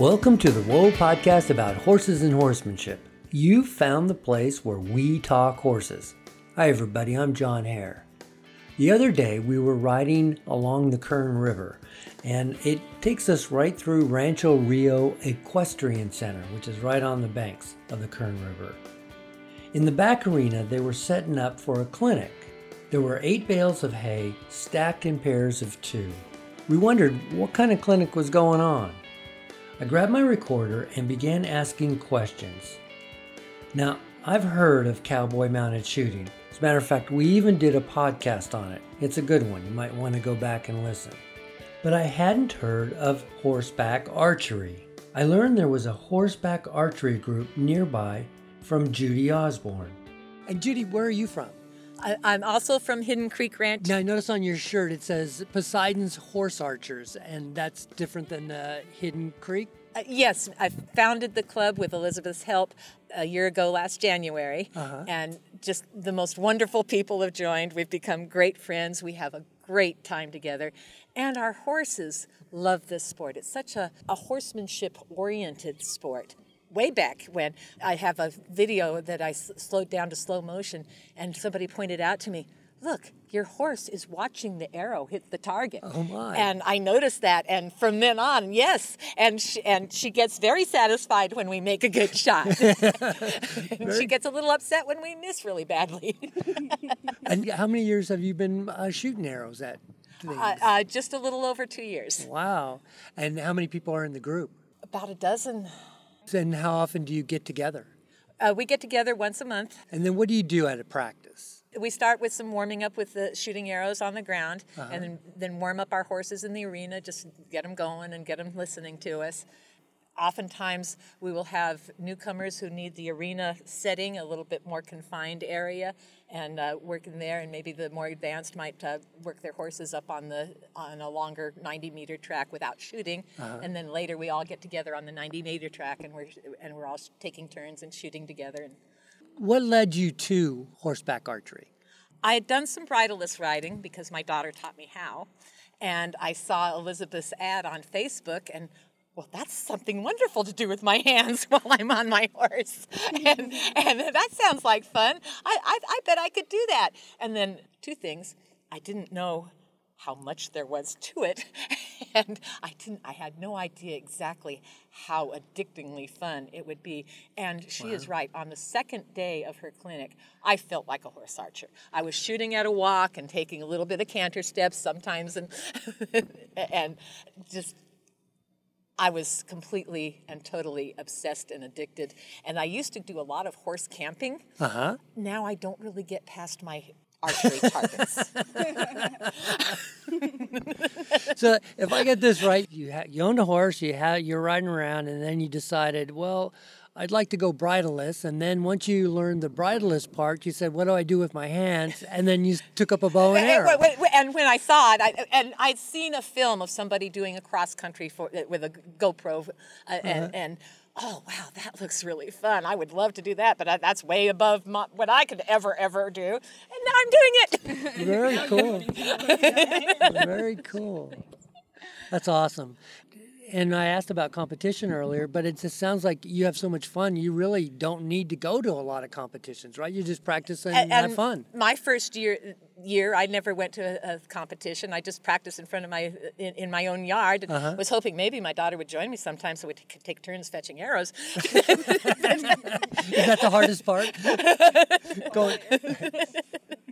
Welcome to the Whoa podcast about horses and horsemanship. You found the place where we talk horses. Hi, everybody, I'm John Hare. The other day we were riding along the Kern River, and it takes us right through Rancho Rio Equestrian Center, which is right on the banks of the Kern River. In the back arena, they were setting up for a clinic. There were eight bales of hay stacked in pairs of two. We wondered what kind of clinic was going on. I grabbed my recorder and began asking questions. Now, I've heard of cowboy mounted shooting. As a matter of fact, we even did a podcast on it. It's a good one. You might want to go back and listen. But I hadn't heard of horseback archery. I learned there was a horseback archery group nearby from Judy Osborne. And Judy, where are you from? I, I'm also from Hidden Creek Ranch. Now, I notice on your shirt it says Poseidon's Horse Archers, and that's different than uh, Hidden Creek. Uh, yes, I founded the club with Elizabeth's help a year ago last January, Uh-huh. and just the most wonderful people have joined. We've become great friends. We have a great time together, and our horses love this sport. It's such a, a horsemanship oriented sport. Way back when I have a video that I s- slowed down to slow motion, and somebody pointed out to me, Look, your horse is watching the arrow hit the target. Oh, my. And I noticed that, and from then on, yes, and she, and she gets very satisfied when we make a good shot. and she gets a little upset when we miss really badly. And how many years have you been uh, shooting arrows at? uh, uh, just a little over two years, wow. And how many people are in the group? about a dozen. And how often do you get together? Uh, we get together once a month. And then what do you do at a practice? We start with some warming up with the shooting arrows on the ground, and then, then warm up our horses in the arena, just get them going and get them listening to us. Oftentimes, we will have newcomers who need the arena setting, a little bit more confined area, and uh, work in there. And maybe the more advanced might uh, work their horses up on the on a longer 90 meter track without shooting. And then later, we all get together on the 90 meter track, and we're and we're all taking turns and shooting together. And What led you to horseback archery? I had done some bridleless riding because my daughter taught me how, and I saw Elizabeth's ad on Facebook, and well, that's something wonderful to do with my hands while I'm on my horse, and, and that sounds like fun. I, I, I bet I could do that. And then two things: I didn't know how much there was to it, and I didn't. I had no idea exactly how addictingly fun it would be. And she is right. On the second day of her clinic, I felt like a horse archer. I was shooting at a walk and taking a little bit of canter steps sometimes, and and just I was completely and totally obsessed and addicted. And I used to do a lot of horse camping. Uh huh. Now I don't really get past my archery targets. So if I get this right, you ha- you owned a horse, you had you're riding around, and then you decided, well, I'd like to go bridleless. And then once you learned the bridleless part, you said, what do I do with my hands? And then you took up a bow and arrow. and when I saw it, I, and I'd seen a film of somebody doing a cross country for, with a GoPro, uh, and, and oh wow, that looks really fun. I would love to do that, but I, that's way above my, what I could ever ever do. And now I'm doing it. Very cool. Very cool. That's awesome. And I asked about competition earlier, but it just sounds like you have so much fun. You really don't need to go to a lot of competitions, right? You're just practice and, have fun. My first year, year, I never went to a, a competition. I just practiced in front of my in, in my own yard. and Uh-huh. Was hoping maybe my daughter would join me sometime so we could take turns fetching arrows. Is that the hardest part? Going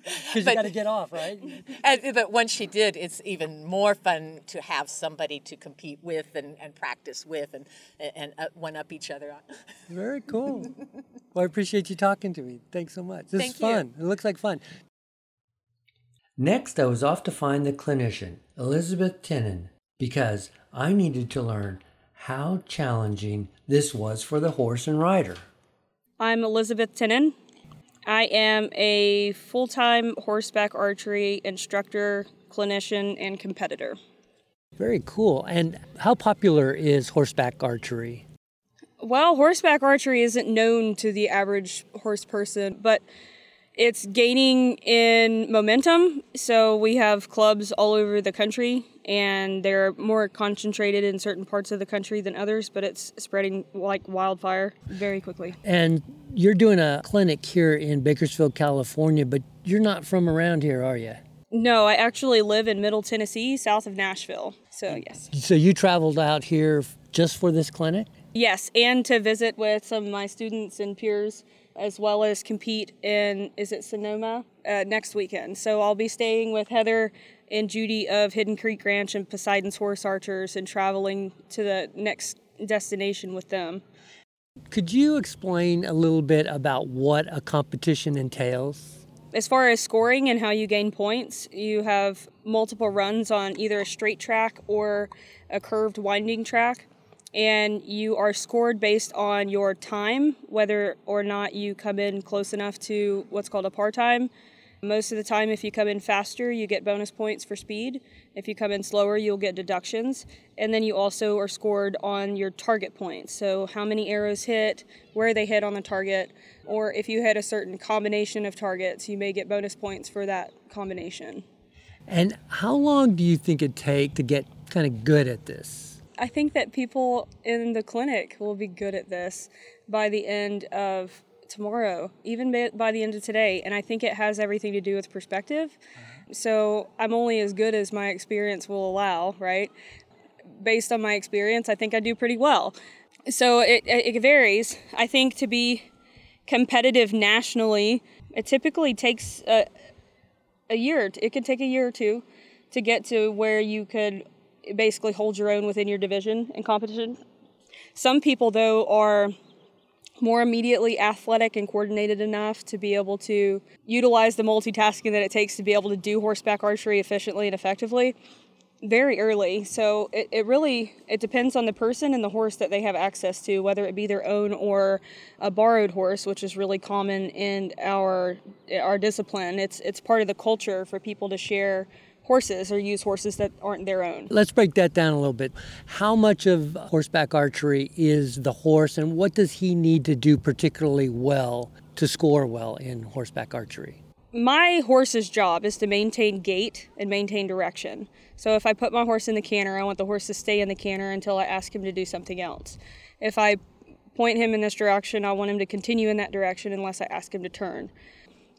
because you got to get off, right? And, but once she did, it's even more fun to have somebody to compete with and, and practice with and and uh, one up each other on. Very cool. Well, I appreciate you talking to me. Thanks so much. This Thank is you. fun. It looks like fun. Next, I was off to find the clinician, Elizabeth Tinnen, because I needed to learn how challenging this was for the horse and rider. I'm Elizabeth Tinnen. I am a full time horseback archery instructor, clinician, and competitor. Very cool. And how popular is horseback archery? Well, horseback archery isn't known to the average horse person, but it's gaining in momentum. So we have clubs all over the country and they're more concentrated in certain parts of the country than others, but it's spreading like wildfire very quickly. And you're doing a clinic here in Bakersfield, California, but you're not from around here, are you? No, I actually live in Middle Tennessee, south of Nashville. So, yes. So you traveled out here just for this clinic? Yes, and to visit with some of my students and peers, as well as compete in, is it Sonoma, uh, next weekend. So I'll be staying with Heather and Judy of Hidden Creek Ranch and Poseidon's Horse Archers and traveling to the next destination with them. Could you explain a little bit about what a competition entails? As far as scoring and how you gain points, you have multiple runs on either a straight track or a curved winding track. And you are scored based on your time, whether or not you come in close enough to what's called a par time. Most of the time, if you come in faster, you get bonus points for speed. If you come in slower, you'll get deductions. And then you also are scored on your target points. So, how many arrows hit, where they hit on the target, or if you hit a certain combination of targets, you may get bonus points for that combination. And how long do you think it take to get kind of good at this? I think that people in the clinic will be good at this by the end of tomorrow, even by the end of today. And I think it has everything to do with perspective. Mm-hmm. So I'm only as good as my experience will allow, right? Based on my experience, I think I do pretty well. So it, it varies. I think to be competitive nationally, it typically takes a, a year. It could take a year or two to get to where you could basically hold your own within your division in competition. Some people, though, are more immediately athletic and coordinated enough to be able to utilize the multitasking that it takes to be able to do horseback archery efficiently and effectively very early so it, it really it depends on the person and the horse that they have access to whether it be their own or a borrowed horse which is really common in our our discipline it's it's part of the culture for people to share horses or use horses that aren't their own. Let's break that down a little bit. How much of horseback archery is the horse, and what does he need to do particularly well to score well in horseback archery? My horse's job is to maintain gait and maintain direction. So if I put my horse in the canter, I want the horse to stay in the canter until I ask him to do something else. If I point him in this direction, I want him to continue in that direction unless I ask him to turn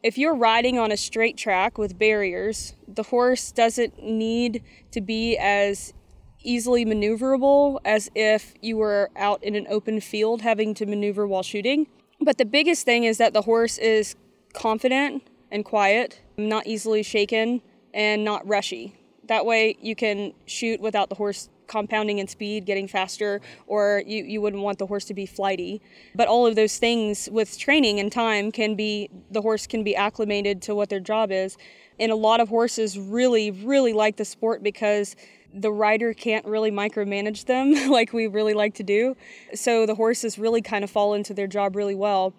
if you're riding on a straight track with barriers, the horse doesn't need to be as easily maneuverable as if you were out in an open field having to maneuver while shooting. But the biggest thing is that the horse is confident and quiet, not easily shaken, and not rushy. That way you can shoot without the horse compounding in speed, getting faster, or you, you wouldn't want the horse to be flighty. But all of those things with training and time can be, the horse can be acclimated to what their job is. And a lot of horses really, really like the sport because the rider can't really micromanage them like we really like to do. So the horses really kind of fall into their job really well.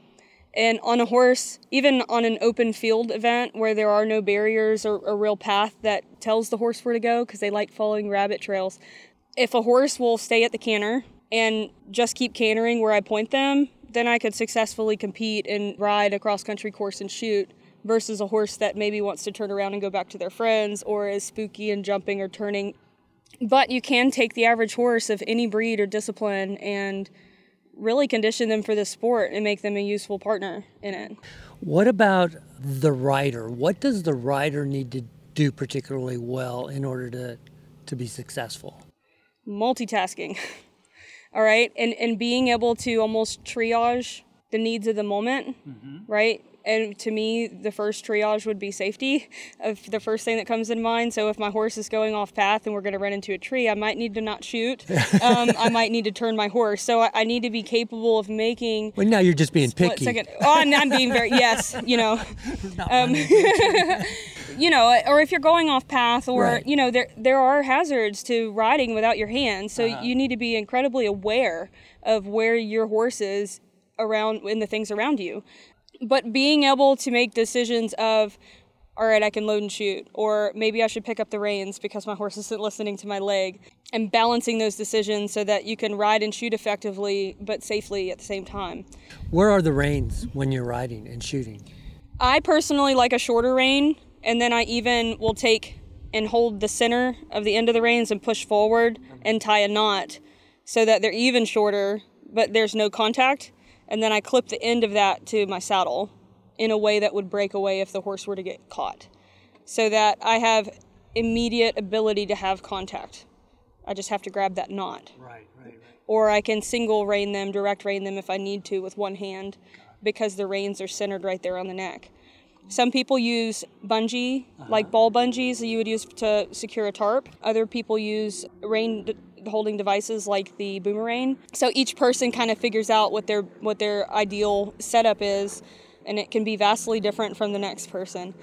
And on a horse, even on an open field event where there are no barriers or a real path that tells the horse where to go because they like following rabbit trails, if a horse will stay at the canter and just keep cantering where I point them, then I could successfully compete and ride a cross country course and shoot versus a horse that maybe wants to turn around and go back to their friends or is spooky and jumping or turning. But you can take the average horse of any breed or discipline and really condition them for the sport and make them a useful partner in it. What about the rider? What does the rider need to do particularly well in order to, to be successful? Multitasking. All right. And, and being able to almost triage the needs of the moment, mm-hmm. right? And to me, the first triage would be safety, of the first thing that comes in mind. So if my horse is going off path and we're going to run into a tree, I might need to not shoot. um, I might need to turn my horse. So I, I, need to be capable of making. Well, now you're just being picky. Second. Oh, I'm, I'm being very yes. You know. Um, you know, or if you're going off path, or right. you know, there there are hazards to riding without your hands. So uh-huh. you need to be incredibly aware of where your horse is around in the things around you. But being able to make decisions of all right, I can load and shoot, or maybe I should pick up the reins because my horse isn't listening to my leg, and balancing those decisions so that you can ride and shoot effectively but safely at the same time. Where are the reins when you're riding and shooting? I personally like a shorter rein and then I even will take and hold the center of the end of the reins and push forward and tie a knot so that they're even shorter, but there's no contact. And then I clip the end of that to my saddle in a way that would break away if the horse were to get caught. So that I have immediate ability to have contact. I just have to grab that knot. Right, right, right. Or I can single rein them, direct rein them if I need to with one hand because the reins are centered right there on the neck. Some people use bungee, like uh-huh. ball bungees that you would use to secure a tarp. Other people use rein holding devices like the boomerang. So each person kind of figures out what their what their ideal setup is, and it can be vastly different from the next person.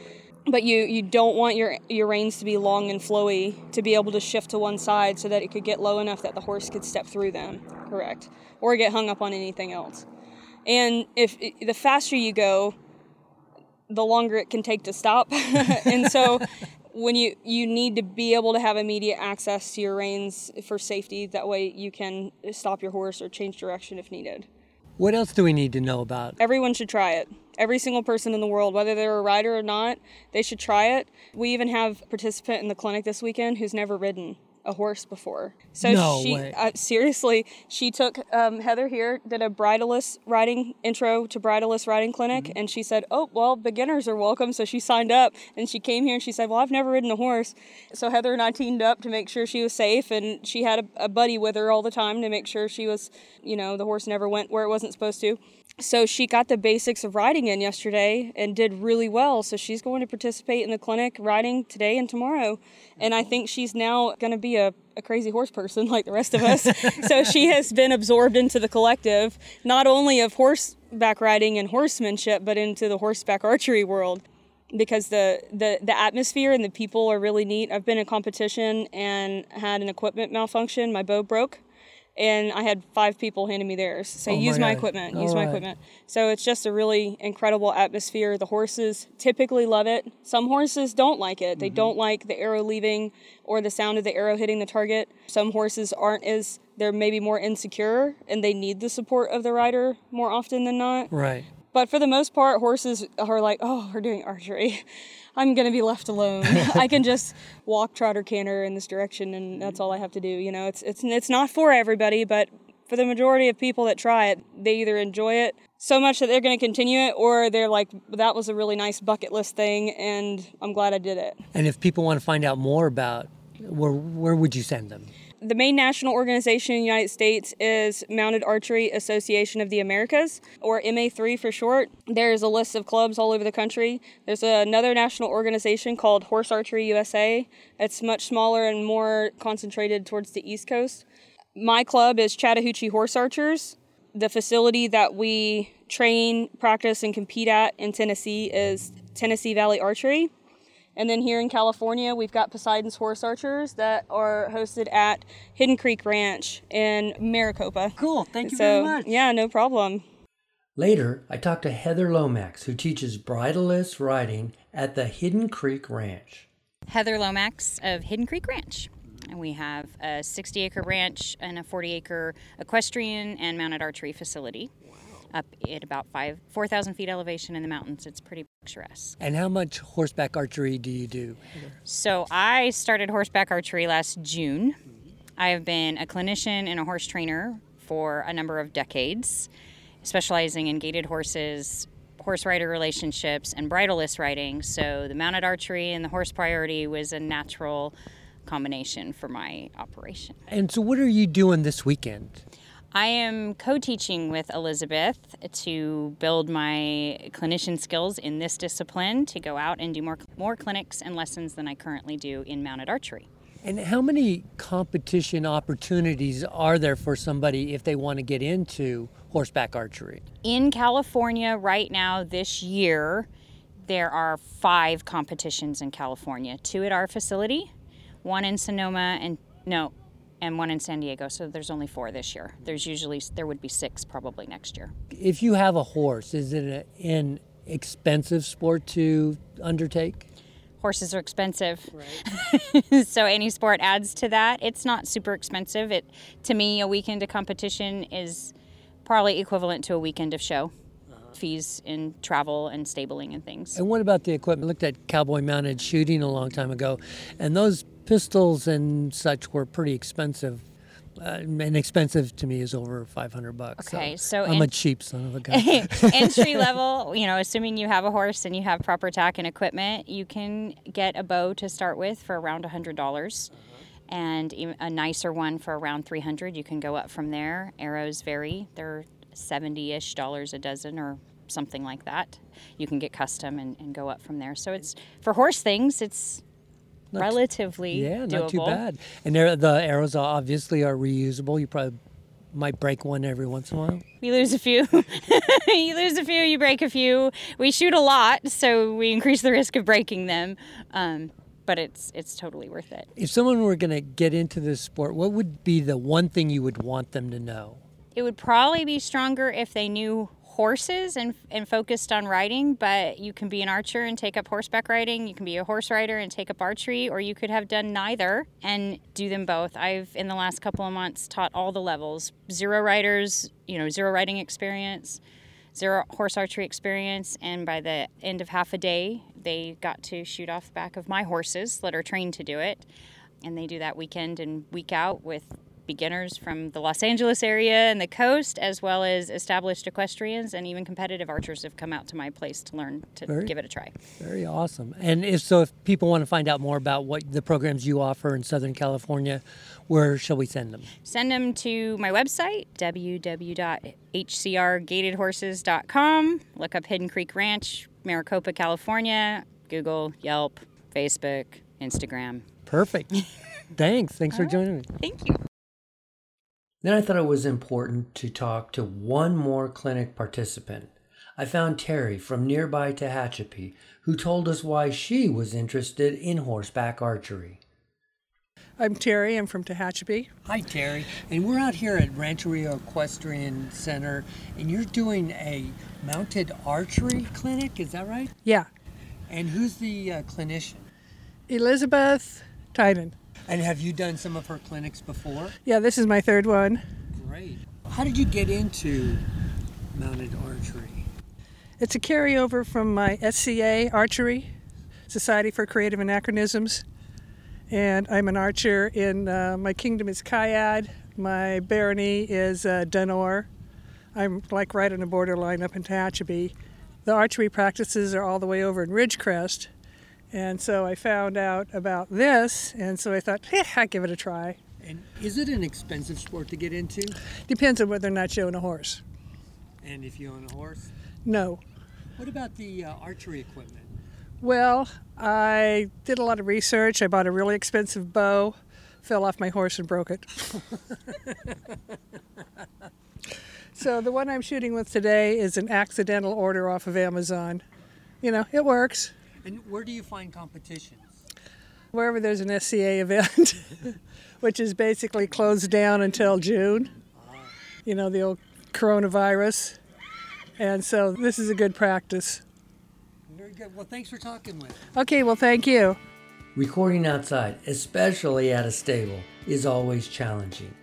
But you you don't want your your reins to be long and flowy to be able to shift to one side so that it could get low enough that the horse could step through them, correct, or get hung up on anything else. And if the faster you go, the longer it can take to stop. and so when you you need to be able to have immediate access to your reins for safety that way you can stop your horse or change direction if needed. What else do we need to know about? Everyone should try it. Every single person in the world, whether they're a rider or not, they should try it. We even have a participant in the clinic this weekend who's never ridden a horse before. So No she way. Uh, seriously, she took um, Heather here did a bridleless riding intro to bridleless riding clinic, Mm-hmm. and she said, "Oh well, beginners are welcome." So she signed up, and she came here and she said, "Well, I've never ridden a horse." So Heather and I teamed up to make sure she was safe, and she had a, a buddy with her all the time to make sure she was, you know, the horse never went where it wasn't supposed to. So she got the basics of riding in yesterday and did really well. So she's going to participate in the clinic riding today and tomorrow. And I think she's now going to be a, a crazy horse person like the rest of us. so she has been absorbed into the collective, not only of horseback riding and horsemanship, but into the horseback archery world. Because the, the, the atmosphere and the people are really neat. I've been in competition and had an equipment malfunction. My bow broke and I had five people handing me theirs. Say, Oh use my God. equipment, All use my right. equipment. So it's just a really incredible atmosphere. The horses typically love it. Some horses don't like it. Mm-hmm. They don't like the arrow leaving or the sound of the arrow hitting the target. Some horses aren't as, they're maybe more insecure and they need the support of the rider more often than not. Right. But for the most part, horses are like, oh, we're doing archery. I'm gonna be left alone. I can just walk, trot, or canter in this direction, and that's all I have to do. You know, it's it's it's not for everybody, but for the majority of people that try it, they either enjoy it so much that they're going to continue it, or they're like, that was a really nice bucket list thing, and I'm glad I did it. And if people want to find out more about, where where would you send them? The main national organization in the United States is Mounted Archery Association of the Americas, or MA3 for short. There's a list of clubs all over the country. There's another national organization called Horse Archery USA. It's much smaller and more concentrated towards the East Coast. My club is Chattahoochee Horse Archers. The facility that we train, practice, and compete at in Tennessee is Tennessee Valley Archery. And then here in California, we've got Poseidon's Horse Archers that are hosted at Hidden Creek Ranch in Maricopa. Cool. Thank you so, very much. yeah, no problem. Later, I talked to Heather Lomax, who teaches bridleless riding at the Hidden Creek Ranch. Heather Lomax of Hidden Creek Ranch. And we have a 60 acre ranch and a 40 acre equestrian and mounted archery facility up at about five 4,000 feet elevation in the mountains. It's pretty picturesque. And how much horseback archery do you do? So I started horseback archery last June. I have been a clinician and a horse trainer for a number of decades, specializing in gaited horses, horse rider relationships, and bridleless riding. So the mounted archery and the horse priority was a natural combination for my operation. And so, what are you doing this weekend? I am co teaching with Elizabeth to build my clinician skills in this discipline to go out and do more, more clinics and lessons than I currently do in mounted archery. And how many competition opportunities are there for somebody if they want to get into horseback archery? In California, right now, this year, there are five competitions in California two at our facility, one in Sonoma, and no, and one in San Diego. So there's only four this year. There's usually, there would be six probably next year. If you have a horse, is it a, an expensive sport to undertake? horses are expensive so any sport adds to that it's not super expensive it to me a weekend of competition is probably equivalent to a weekend of show fees in travel and stabling and things. And what about the equipment? I looked at cowboy mounted shooting a long time ago, and those pistols and such were pretty expensive. Uh, and expensive to me is over 500 bucks. Okay, so I'm a cheap son of a gun. entry level, you know, assuming you have a horse and you have proper tack and equipment, you can get a bow to start with for around $100 and a nicer one for around 300 You can go up from there. Arrows vary. They're 70-ish dollars a dozen or something like that. You can get custom and, and go up from there. So it's for horse things, it's relatively yeah, doable. not too bad. And there, the arrows are obviously are reusable. You probably might break one every once in a while. We lose a few. you lose a few, you break a few. We shoot a lot, so we increase the risk of breaking them. Um, but it's it's totally worth it. If someone were going to get into this sport, what would be the one thing you would want them to know? It would probably be stronger if they knew horses and, and focused on riding, but you can be an archer and take up horseback riding. You can be a horse rider and take up archery, or you could have done neither and do them both. I've, in the last couple of months, taught all the levels zero riders, you know, zero riding experience, zero horse archery experience, and by the end of half a day, they got to shoot off the back of my horses that are trained to do it. And they do that weekend and week out with beginners from the Los Angeles area and the coast, as well as established equestrians and even competitive archers have come out to my place to learn to Very- give it a try. Very awesome. And if so, if people want to find out more about what the programs you offer in Southern California, where shall we send them? Send them to my website, www.hcrgaitedhorses.com. Look up Hidden Creek Ranch, Maricopa, California. Google, Yelp, Facebook, Instagram. Perfect. Thanks. Thanks for joining me. Thank you. Then I thought it was important to talk to one more clinic participant. I found Terry from nearby Tehachapi, who told us why she was interested in horseback archery. I'm Terry. I'm from Tehachapi. Hi, Terry. And we're out here at Rancheria Equestrian Center, and you're doing a mounted archery clinic, is that right? Yeah, And who's the uh, clinician? Elizabeth Tynan. And have you done some of her clinics before? Yeah, this is my third one. Great. How did you get into mounted archery? It's a carryover from my SCA Archery, Society for Creative Anachronisms. And I'm an archer in uh, my kingdom is Caid. My barony is uh, Dunor. I'm like right on the borderline up in Tehachapi. The archery practices are all the way over in Ridgecrest. And so I found out about this, and so I thought, eh, I'd give it a try. And is it an expensive sport to get into? Depends on whether or not you own a horse. And if you own a horse? No. What about the uh, archery equipment? Well, I did a lot of research. I bought a really expensive bow, fell off my horse and broke it. so the one I'm shooting with today is an accidental order off of Amazon. You know, it works. And where do you find competitions? Wherever there's an SCA event, which is basically closed down until June. You know, the old coronavirus. And so this is a good practice. Very good. Well, thanks for talking with. Okay, well, thank you. Recording outside, especially at a stable, is always challenging.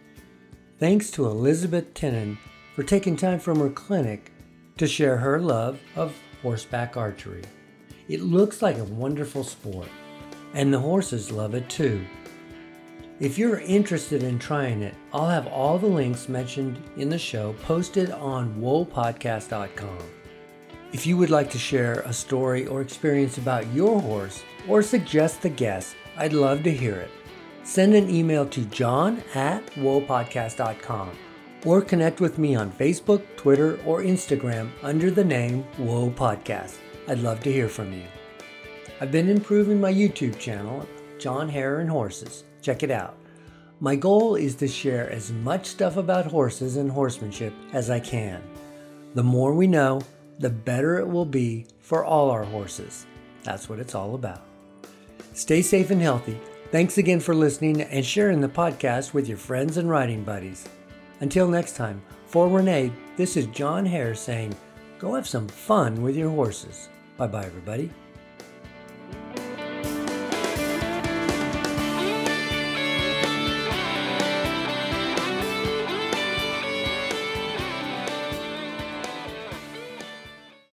Thanks to Elizabeth Tennant for taking time from her clinic to share her love of horseback archery. It looks like a wonderful sport, and the horses love it too. If you're interested in trying it, I'll have all the links mentioned in the show posted on whoapodcast.com. If you would like to share a story or experience about your horse or suggest a guest, I'd love to hear it. Send an email to john at whoapodcast.com or connect with me on Facebook, Twitter, or Instagram under the name Whoa Podcast. I'd love to hear from you. I've been improving my YouTube channel, John Hare and Horses. Check it out. My goal is to share as much stuff about horses and horsemanship as I can. The more we know, the better it will be for all our horses. That's what it's all about. Stay safe and healthy. Thanks again for listening and sharing the podcast with your friends and riding buddies. Until next time, for Renee, this is John Hare saying, go have some fun with your horses. Bye bye, everybody.